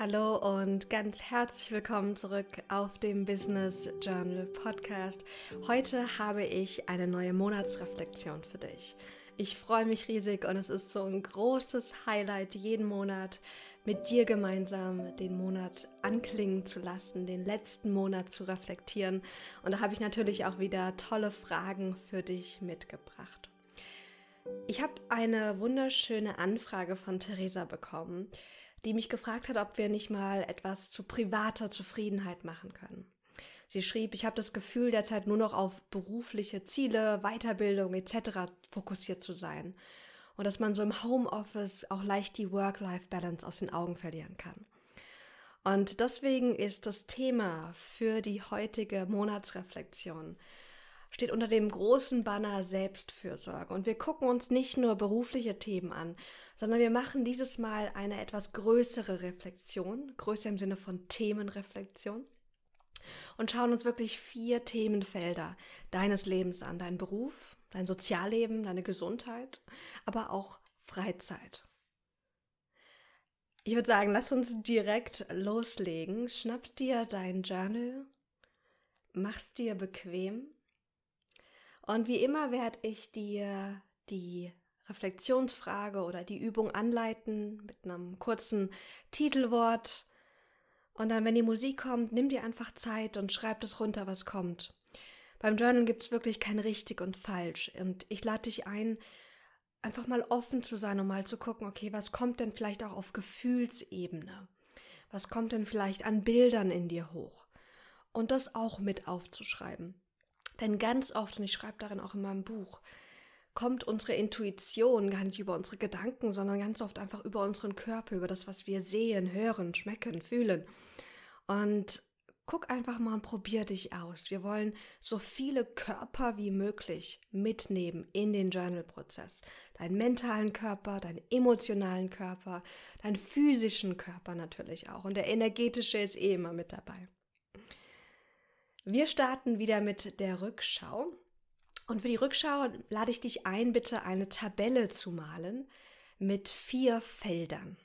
Hallo und ganz herzlich willkommen zurück auf dem Business Journal Podcast. Heute habe ich eine neue Monatsreflexion für dich. Ich freue mich riesig und es ist so ein großes Highlight, jeden Monat mit dir gemeinsam den Monat anklingen zu lassen, den letzten Monat zu reflektieren. Und da habe ich natürlich auch wieder tolle Fragen für dich mitgebracht. Ich habe eine wunderschöne Anfrage von Theresa bekommen die mich gefragt hat, ob wir nicht mal etwas zu privater Zufriedenheit machen können. Sie schrieb, ich habe das Gefühl, derzeit nur noch auf berufliche Ziele, Weiterbildung etc. fokussiert zu sein. Und dass man so im Homeoffice auch leicht die Work-Life-Balance aus den Augen verlieren kann. Und deswegen ist das Thema für die heutige Monatsreflexion steht unter dem großen Banner Selbstfürsorge. Und wir gucken uns nicht nur berufliche Themen an, sondern wir machen dieses Mal eine etwas größere Reflexion, größer im Sinne von Themenreflexion. Und schauen uns wirklich vier Themenfelder deines Lebens an. Dein Beruf, dein Sozialleben, deine Gesundheit, aber auch Freizeit. Ich würde sagen, lass uns direkt loslegen. Schnapp dir dein Journal, mach's dir bequem und wie immer werde ich dir die Reflexionsfrage oder die Übung anleiten mit einem kurzen Titelwort. Und dann, wenn die Musik kommt, nimm dir einfach Zeit und schreib das runter, was kommt. Beim Journal gibt es wirklich kein richtig und falsch. Und ich lade dich ein, einfach mal offen zu sein und mal zu gucken, okay, was kommt denn vielleicht auch auf Gefühlsebene? Was kommt denn vielleicht an Bildern in dir hoch? Und das auch mit aufzuschreiben. Denn ganz oft, und ich schreibe darin auch in meinem Buch, kommt unsere Intuition gar nicht über unsere Gedanken, sondern ganz oft einfach über unseren Körper, über das, was wir sehen, hören, schmecken, fühlen. Und guck einfach mal und probier dich aus. Wir wollen so viele Körper wie möglich mitnehmen in den Journal-Prozess. Deinen mentalen Körper, deinen emotionalen Körper, deinen physischen Körper natürlich auch. Und der energetische ist eh immer mit dabei. Wir starten wieder mit der Rückschau. Und für die Rückschau lade ich dich ein, bitte eine Tabelle zu malen mit vier Feldern.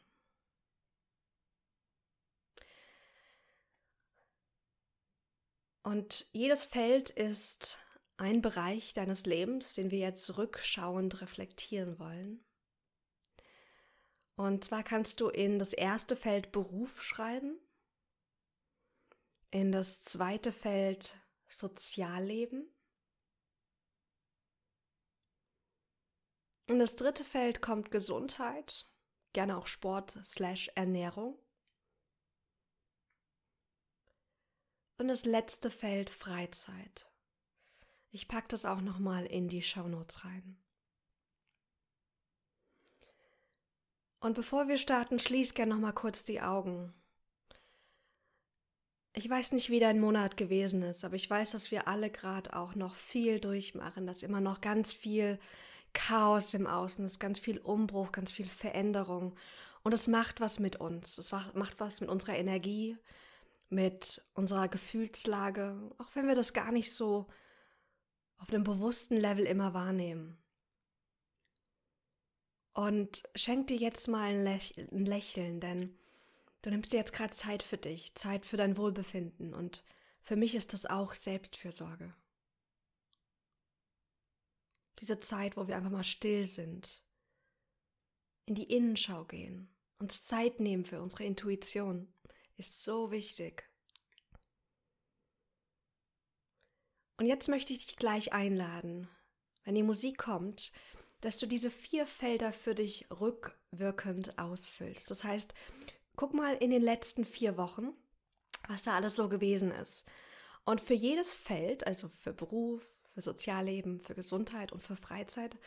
Und jedes Feld ist ein Bereich deines Lebens, den wir jetzt rückschauend reflektieren wollen. Und zwar kannst du in das erste Feld Beruf schreiben, in das zweite Feld Sozialleben. In das dritte Feld kommt Gesundheit, gerne auch Sport slash Ernährung. Und das letzte Feld Freizeit. Ich packe das auch nochmal in die Shownotes rein. Und bevor wir starten, schließ gerne nochmal kurz die Augen ich weiß nicht, wie dein Monat gewesen ist, aber ich weiß, dass wir alle gerade auch noch viel durchmachen, dass immer noch ganz viel Chaos im Außen ist, ganz viel Umbruch, ganz viel Veränderung. Und es macht was mit uns. Es macht was mit unserer Energie, mit unserer Gefühlslage, auch wenn wir das gar nicht so auf einem bewussten Level immer wahrnehmen. Und schenk dir jetzt mal ein, Läch ein Lächeln, denn Du nimmst dir jetzt gerade Zeit für dich, Zeit für dein Wohlbefinden und für mich ist das auch Selbstfürsorge. Diese Zeit, wo wir einfach mal still sind, in die Innenschau gehen, uns Zeit nehmen für unsere Intuition, ist so wichtig. Und jetzt möchte ich dich gleich einladen, wenn die Musik kommt, dass du diese vier Felder für dich rückwirkend ausfüllst. Das heißt, guck mal in den letzten vier Wochen, was da alles so gewesen ist. Und für jedes Feld, also für Beruf, für Sozialleben, für Gesundheit und für Freizeit,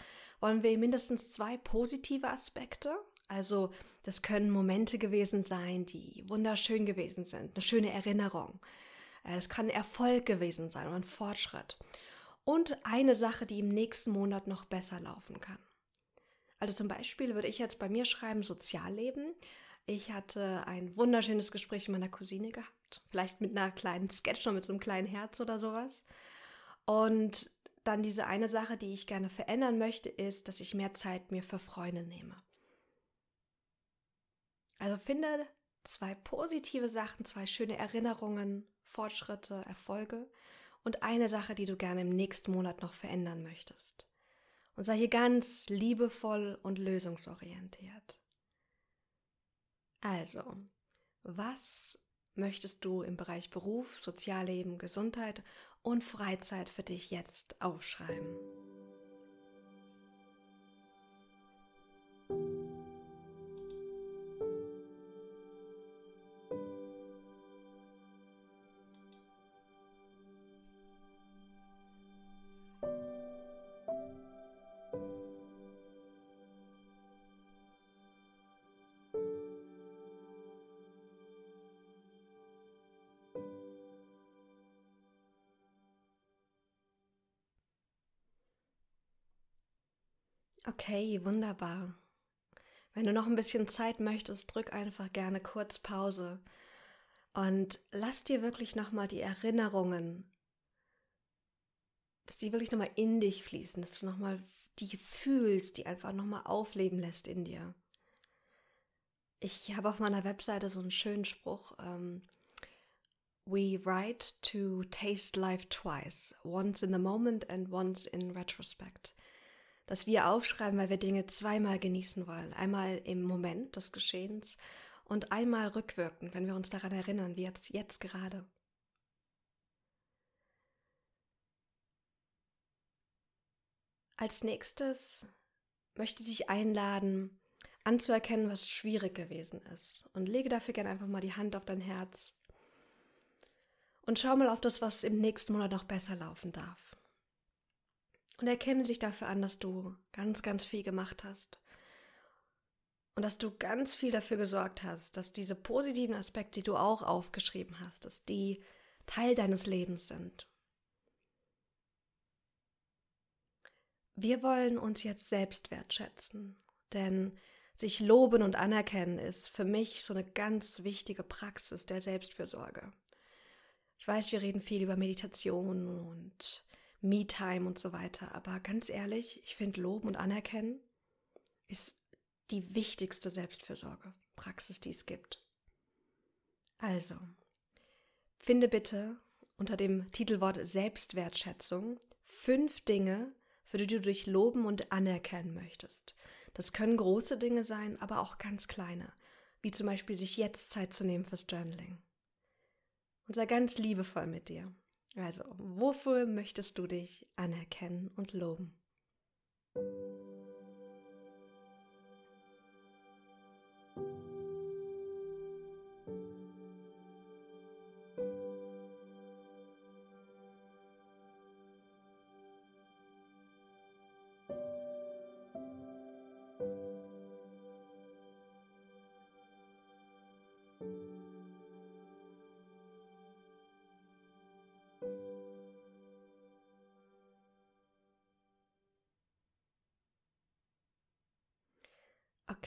wollen wir mindestens zwei positive Aspekte. Also das können Momente gewesen sein, die wunderschön gewesen sind, eine schöne Erinnerung. Äh, es kann Erfolg gewesen sein oder ein Fortschritt. Und eine Sache, die im nächsten Monat noch besser laufen kann. Also zum Beispiel würde ich jetzt bei mir schreiben Sozialleben. Ich hatte ein wunderschönes Gespräch mit meiner Cousine gehabt. Vielleicht mit einer kleinen Sketch noch mit so einem kleinen Herz oder sowas. Und dann diese eine Sache, die ich gerne verändern möchte, ist, dass ich mehr Zeit mir für Freunde nehme. Also finde zwei positive Sachen, zwei schöne Erinnerungen, Fortschritte, Erfolge und eine Sache, die du gerne im nächsten Monat noch verändern möchtest. Und sei hier ganz liebevoll und lösungsorientiert. Also, was möchtest du im Bereich Beruf, Sozialleben, Gesundheit und Freizeit für dich jetzt aufschreiben? Okay, wunderbar. Wenn du noch ein bisschen Zeit möchtest, drück einfach gerne kurz Pause und lass dir wirklich nochmal die Erinnerungen, dass die wirklich nochmal in dich fließen, dass du nochmal die fühlst, die einfach nochmal aufleben lässt in dir. Ich habe auf meiner Webseite so einen schönen Spruch. Ähm, We write to taste life twice, once in the moment and once in retrospect dass wir aufschreiben, weil wir Dinge zweimal genießen wollen. Einmal im Moment des Geschehens und einmal rückwirkend, wenn wir uns daran erinnern, wie jetzt, jetzt gerade. Als nächstes möchte ich dich einladen, anzuerkennen, was schwierig gewesen ist. Und lege dafür gerne einfach mal die Hand auf dein Herz. Und schau mal auf das, was im nächsten Monat noch besser laufen darf. Und erkenne dich dafür an, dass du ganz, ganz viel gemacht hast. Und dass du ganz viel dafür gesorgt hast, dass diese positiven Aspekte, die du auch aufgeschrieben hast, dass die Teil deines Lebens sind. Wir wollen uns jetzt selbst wertschätzen, denn sich loben und anerkennen ist für mich so eine ganz wichtige Praxis der Selbstfürsorge. Ich weiß, wir reden viel über Meditation und Me-Time und so weiter. Aber ganz ehrlich, ich finde Loben und Anerkennen ist die wichtigste Selbstfürsorgepraxis, die es gibt. Also, finde bitte unter dem Titelwort Selbstwertschätzung fünf Dinge, für die du dich loben und anerkennen möchtest. Das können große Dinge sein, aber auch ganz kleine, wie zum Beispiel sich jetzt Zeit zu nehmen fürs Journaling. Und sei ganz liebevoll mit dir. Also, wofür möchtest du dich anerkennen und loben?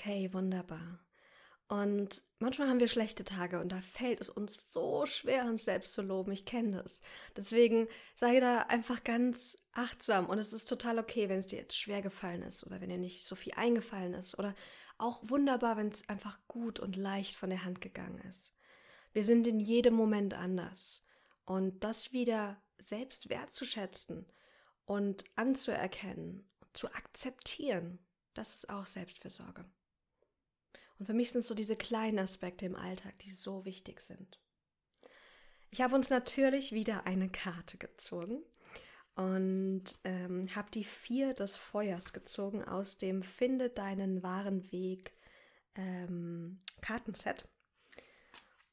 Okay, wunderbar. Und manchmal haben wir schlechte Tage und da fällt es uns so schwer, uns selbst zu loben. Ich kenne das. Deswegen sei da einfach ganz achtsam und es ist total okay, wenn es dir jetzt schwer gefallen ist oder wenn dir nicht so viel eingefallen ist oder auch wunderbar, wenn es einfach gut und leicht von der Hand gegangen ist. Wir sind in jedem Moment anders und das wieder selbst wertzuschätzen und anzuerkennen, zu akzeptieren, das ist auch Selbstfürsorge. Und für mich sind so diese kleinen Aspekte im Alltag, die so wichtig sind. Ich habe uns natürlich wieder eine Karte gezogen und ähm, habe die vier des Feuers gezogen aus dem Finde deinen wahren Weg ähm, Kartenset.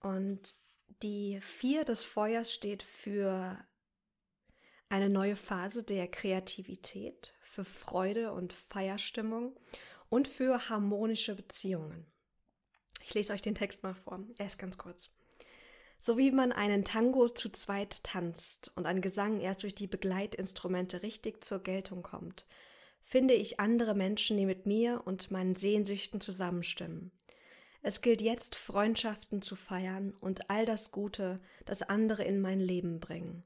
Und die vier des Feuers steht für eine neue Phase der Kreativität, für Freude und Feierstimmung und für harmonische Beziehungen. Ich lese euch den Text mal vor. Er ist ganz kurz. So wie man einen Tango zu zweit tanzt und ein Gesang erst durch die Begleitinstrumente richtig zur Geltung kommt, finde ich andere Menschen, die mit mir und meinen Sehnsüchten zusammenstimmen. Es gilt jetzt, Freundschaften zu feiern und all das Gute, das andere in mein Leben bringen.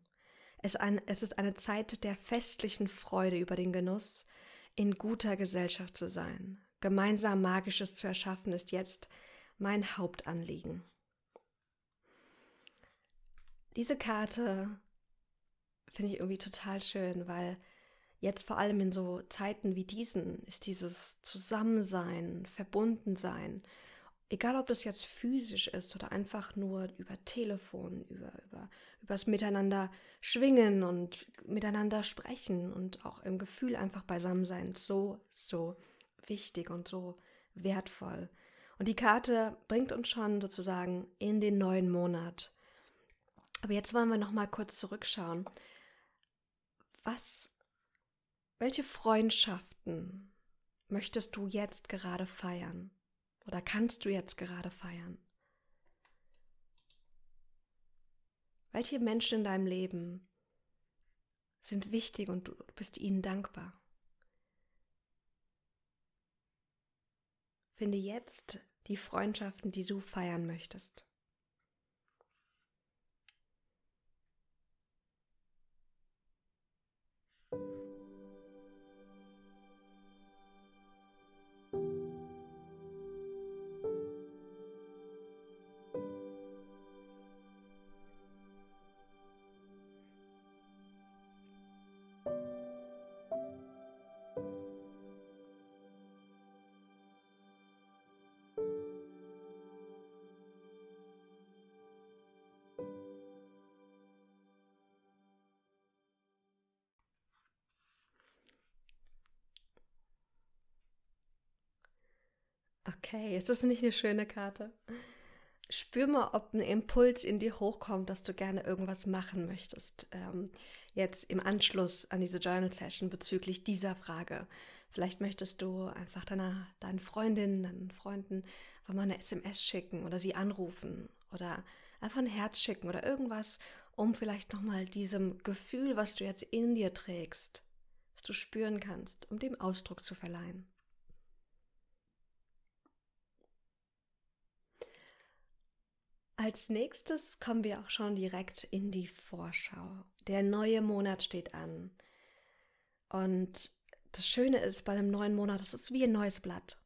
Es, ist eine Zeit der festlichen Freude über den Genuss, in guter Gesellschaft zu sein. Gemeinsam Magisches zu erschaffen ist jetzt mein Hauptanliegen. Diese Karte finde ich irgendwie total schön, weil jetzt vor allem in so Zeiten wie diesen ist dieses Zusammensein, Verbundensein, egal ob das jetzt physisch ist oder einfach nur über Telefon, über, über, übers Miteinander schwingen und miteinander sprechen und auch im Gefühl einfach beisammen sein, so, so wichtig und so wertvoll. Und die Karte bringt uns schon sozusagen in den neuen Monat. Aber jetzt wollen wir noch mal kurz zurückschauen. Was, welche Freundschaften möchtest du jetzt gerade feiern? Oder kannst du jetzt gerade feiern? Welche Menschen in deinem Leben sind wichtig und du bist ihnen dankbar? Finde jetzt die Freundschaften, die du feiern möchtest. Okay, ist das nicht eine schöne Karte? Spür mal, ob ein Impuls in dir hochkommt, dass du gerne irgendwas machen möchtest. Ähm, jetzt im Anschluss an diese Journal Session bezüglich dieser Frage. Vielleicht möchtest du einfach deiner, deinen Freundinnen, deinen Freunden einfach mal eine SMS schicken oder sie anrufen oder einfach ein Herz schicken oder irgendwas, um vielleicht nochmal diesem Gefühl, was du jetzt in dir trägst, was du spüren kannst, um dem Ausdruck zu verleihen. Als nächstes kommen wir auch schon direkt in die Vorschau. Der neue Monat steht an. Und das Schöne ist bei einem neuen Monat, es ist wie ein neues Blatt.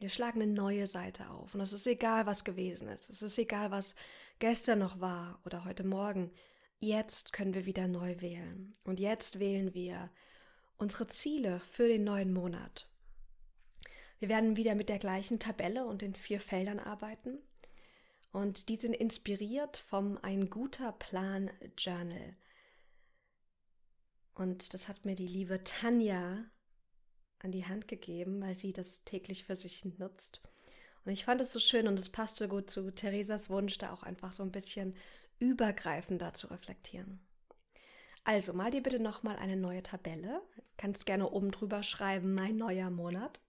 Wir schlagen eine neue Seite auf. Und es ist egal, was gewesen ist. Es ist egal, was gestern noch war oder heute Morgen. Jetzt können wir wieder neu wählen. Und jetzt wählen wir unsere Ziele für den neuen Monat. Wir werden wieder mit der gleichen Tabelle und den vier Feldern arbeiten. Und die sind inspiriert vom Ein guter Plan Journal. Und das hat mir die liebe Tanja an die Hand gegeben, weil sie das täglich für sich nutzt. Und ich fand es so schön und es passte gut zu Theresas Wunsch, da auch einfach so ein bisschen übergreifender zu reflektieren. Also mal dir bitte nochmal eine neue Tabelle. Kannst gerne oben drüber schreiben, mein neuer Monat.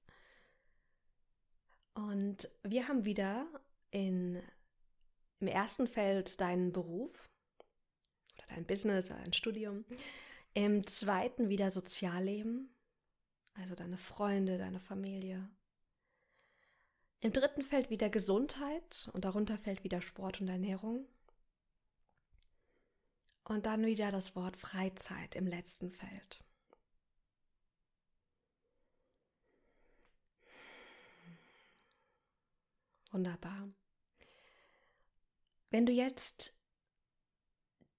Und wir haben wieder in im ersten Feld deinen Beruf oder dein Business oder dein Studium. Im zweiten wieder Sozialleben, also deine Freunde, deine Familie. Im dritten Feld wieder Gesundheit und darunter fällt wieder Sport und Ernährung. Und dann wieder das Wort Freizeit im letzten Feld. Wunderbar. Wenn du jetzt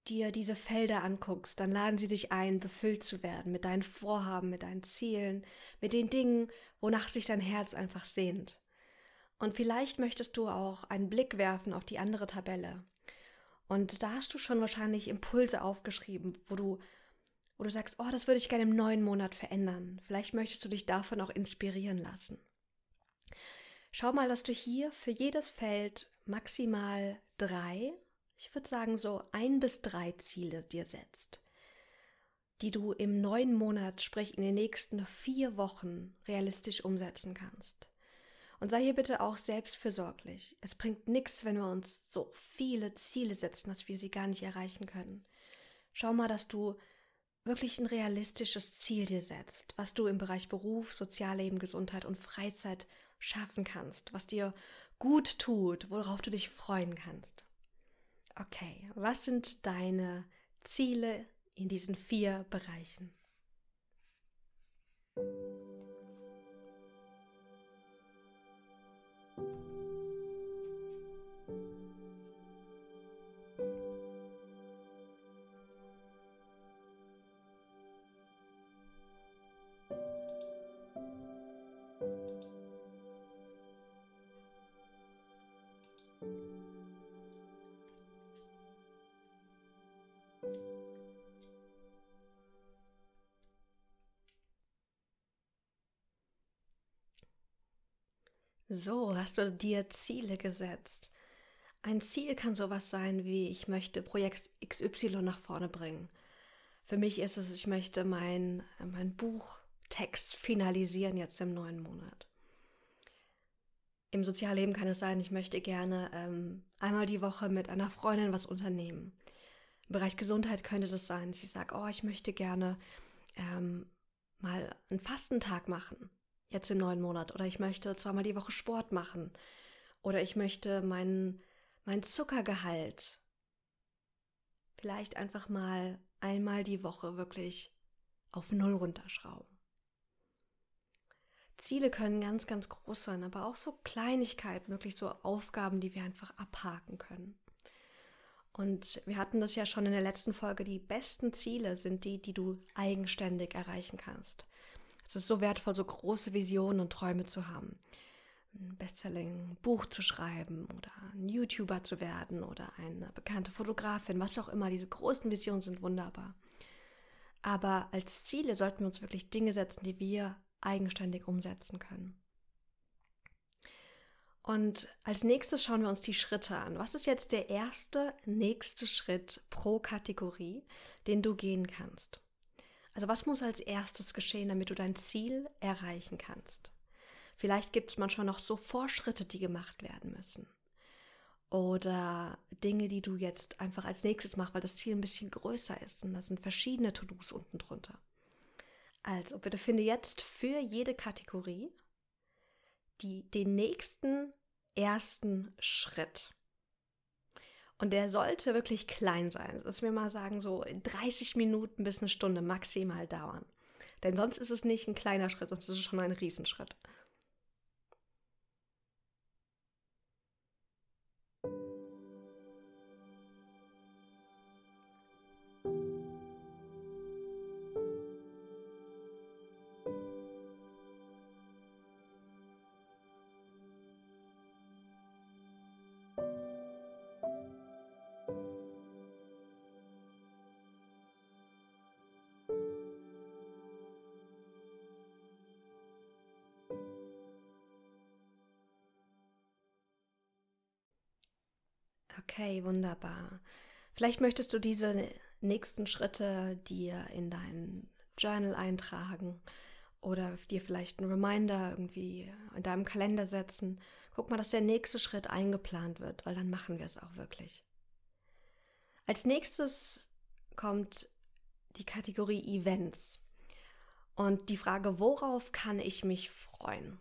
dir diese Felder anguckst, dann laden sie dich ein, befüllt zu werden mit deinen Vorhaben, mit deinen Zielen, mit den Dingen, wonach sich dein Herz einfach sehnt. Und vielleicht möchtest du auch einen Blick werfen auf die andere Tabelle. Und da hast du schon wahrscheinlich Impulse aufgeschrieben, wo du, wo du sagst, oh, das würde ich gerne im neuen Monat verändern. Vielleicht möchtest du dich davon auch inspirieren lassen. Schau mal, dass du hier für jedes Feld maximal drei, ich würde sagen so ein bis drei Ziele dir setzt, die du im neuen Monat, sprich in den nächsten vier Wochen realistisch umsetzen kannst. Und sei hier bitte auch selbstfürsorglich. Es bringt nichts, wenn wir uns so viele Ziele setzen, dass wir sie gar nicht erreichen können. Schau mal, dass du wirklich ein realistisches Ziel dir setzt, was du im Bereich Beruf, Sozialleben, Gesundheit und Freizeit schaffen kannst, was dir gut tut, worauf du dich freuen kannst. Okay, was sind deine Ziele in diesen vier Bereichen? So, hast du dir Ziele gesetzt? Ein Ziel kann sowas sein wie, ich möchte Projekt XY nach vorne bringen. Für mich ist es, ich möchte mein, mein Buchtext finalisieren jetzt im neuen Monat. Im Sozialleben kann es sein, ich möchte gerne ähm, einmal die Woche mit einer Freundin was unternehmen. Im Bereich Gesundheit könnte das sein, dass ich sage, oh, ich möchte gerne ähm, mal einen Fastentag machen jetzt im neuen Monat oder ich möchte zweimal die Woche Sport machen oder ich möchte meinen mein Zuckergehalt vielleicht einfach mal einmal die Woche wirklich auf Null runterschrauben. Ziele können ganz, ganz groß sein, aber auch so Kleinigkeiten, wirklich so Aufgaben, die wir einfach abhaken können. Und wir hatten das ja schon in der letzten Folge, die besten Ziele sind die, die du eigenständig erreichen kannst. Es ist so wertvoll, so große Visionen und Träume zu haben. Ein Bestselling-Buch zu schreiben oder ein YouTuber zu werden oder eine bekannte Fotografin, was auch immer. Diese großen Visionen sind wunderbar. Aber als Ziele sollten wir uns wirklich Dinge setzen, die wir eigenständig umsetzen können. Und als nächstes schauen wir uns die Schritte an. Was ist jetzt der erste nächste Schritt pro Kategorie, den du gehen kannst? Also was muss als erstes geschehen, damit du dein Ziel erreichen kannst? Vielleicht gibt es manchmal noch so Vorschritte, die gemacht werden müssen. Oder Dinge, die du jetzt einfach als nächstes machst, weil das Ziel ein bisschen größer ist. Und da sind verschiedene To-Dos unten drunter. Also bitte finde jetzt für jede Kategorie die, den nächsten ersten Schritt. Und der sollte wirklich klein sein. Dass wir mal sagen, so 30 Minuten bis eine Stunde maximal dauern. Denn sonst ist es nicht ein kleiner Schritt, sonst ist es schon ein Riesenschritt. Okay, wunderbar. Vielleicht möchtest du diese nächsten Schritte dir in dein Journal eintragen oder dir vielleicht einen Reminder irgendwie in deinem Kalender setzen. Guck mal, dass der nächste Schritt eingeplant wird, weil dann machen wir es auch wirklich. Als nächstes kommt die Kategorie Events und die Frage, worauf kann ich mich freuen?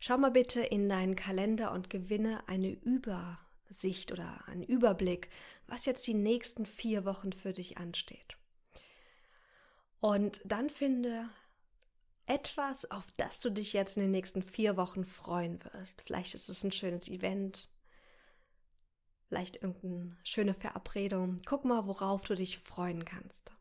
Schau mal bitte in deinen Kalender und gewinne eine Über Sicht oder einen Überblick, was jetzt die nächsten vier Wochen für dich ansteht. Und dann finde etwas, auf das du dich jetzt in den nächsten vier Wochen freuen wirst. Vielleicht ist es ein schönes Event, vielleicht irgendeine schöne Verabredung. Guck mal, worauf du dich freuen kannst.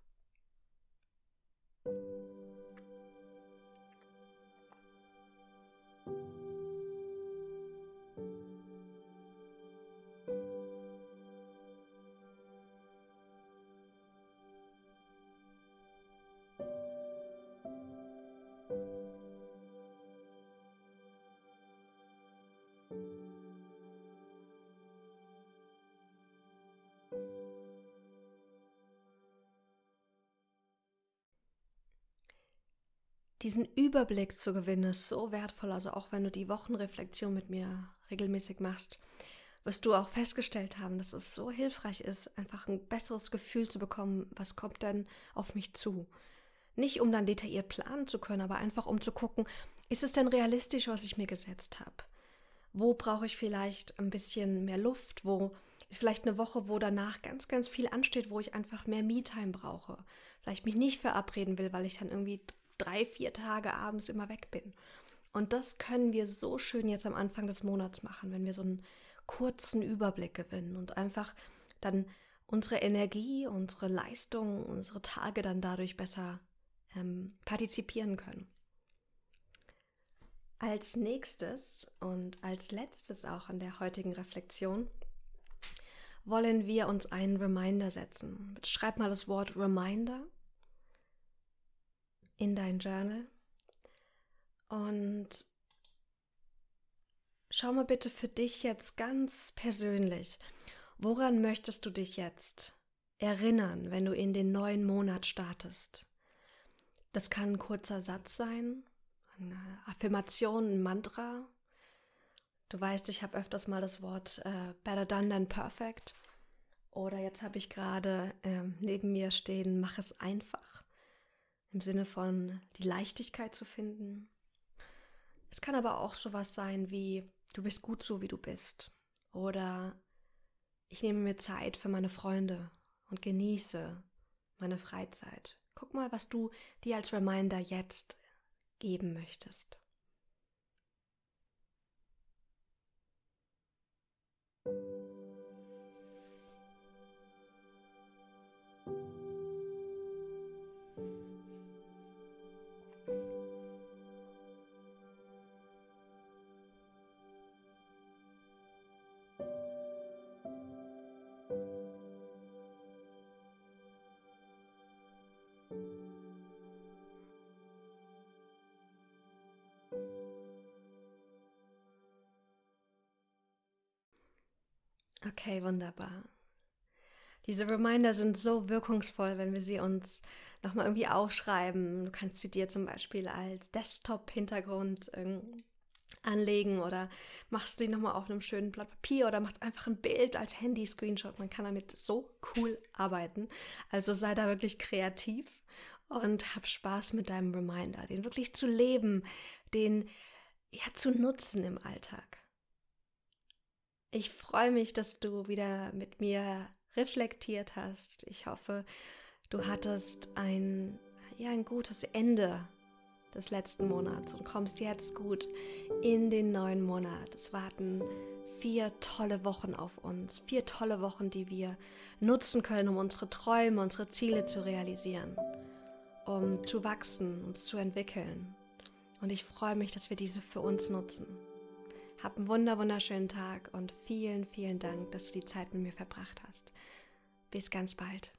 Diesen Überblick zu gewinnen, ist so wertvoll. Also auch wenn du die Wochenreflexion mit mir regelmäßig machst, wirst du auch festgestellt haben, dass es so hilfreich ist, einfach ein besseres Gefühl zu bekommen, was kommt denn auf mich zu. Nicht um dann detailliert planen zu können, aber einfach um zu gucken, ist es denn realistisch, was ich mir gesetzt habe? Wo brauche ich vielleicht ein bisschen mehr Luft? Wo ist vielleicht eine Woche, wo danach ganz, ganz viel ansteht, wo ich einfach mehr Me-Time brauche? Vielleicht mich nicht verabreden will, weil ich dann irgendwie drei, vier Tage abends immer weg bin. Und das können wir so schön jetzt am Anfang des Monats machen, wenn wir so einen kurzen Überblick gewinnen und einfach dann unsere Energie, unsere Leistung, unsere Tage dann dadurch besser ähm, partizipieren können. Als nächstes und als letztes auch in der heutigen Reflexion wollen wir uns einen Reminder setzen. Schreib mal das Wort Reminder in dein Journal und schau mal bitte für dich jetzt ganz persönlich, woran möchtest du dich jetzt erinnern, wenn du in den neuen Monat startest? Das kann ein kurzer Satz sein, eine Affirmation, ein Mantra. Du weißt, ich habe öfters mal das Wort äh, better done than perfect. Oder jetzt habe ich gerade äh, neben mir stehen, mach es einfach. Im Sinne von die Leichtigkeit zu finden. Es kann aber auch sowas sein wie, du bist gut so, wie du bist. Oder ich nehme mir Zeit für meine Freunde und genieße meine Freizeit. Guck mal, was du dir als Reminder jetzt geben möchtest. Okay, wunderbar. Diese Reminder sind so wirkungsvoll, wenn wir sie uns nochmal irgendwie aufschreiben. Du kannst sie dir zum Beispiel als Desktop-Hintergrund ähm, anlegen oder machst du die nochmal auf einem schönen Blatt Papier oder machst einfach ein Bild als Handy-Screenshot. Man kann damit so cool arbeiten. Also sei da wirklich kreativ und hab Spaß mit deinem Reminder, den wirklich zu leben, den ja zu nutzen im Alltag. Ich freue mich, dass du wieder mit mir reflektiert hast. Ich hoffe, du hattest ein, ja, ein gutes Ende des letzten Monats und kommst jetzt gut in den neuen Monat. Es warten vier tolle Wochen auf uns. Vier tolle Wochen, die wir nutzen können, um unsere Träume, unsere Ziele zu realisieren, um zu wachsen, uns zu entwickeln. Und ich freue mich, dass wir diese für uns nutzen. Hab einen wunder wunderschönen Tag und vielen, vielen Dank, dass du die Zeit mit mir verbracht hast. Bis ganz bald.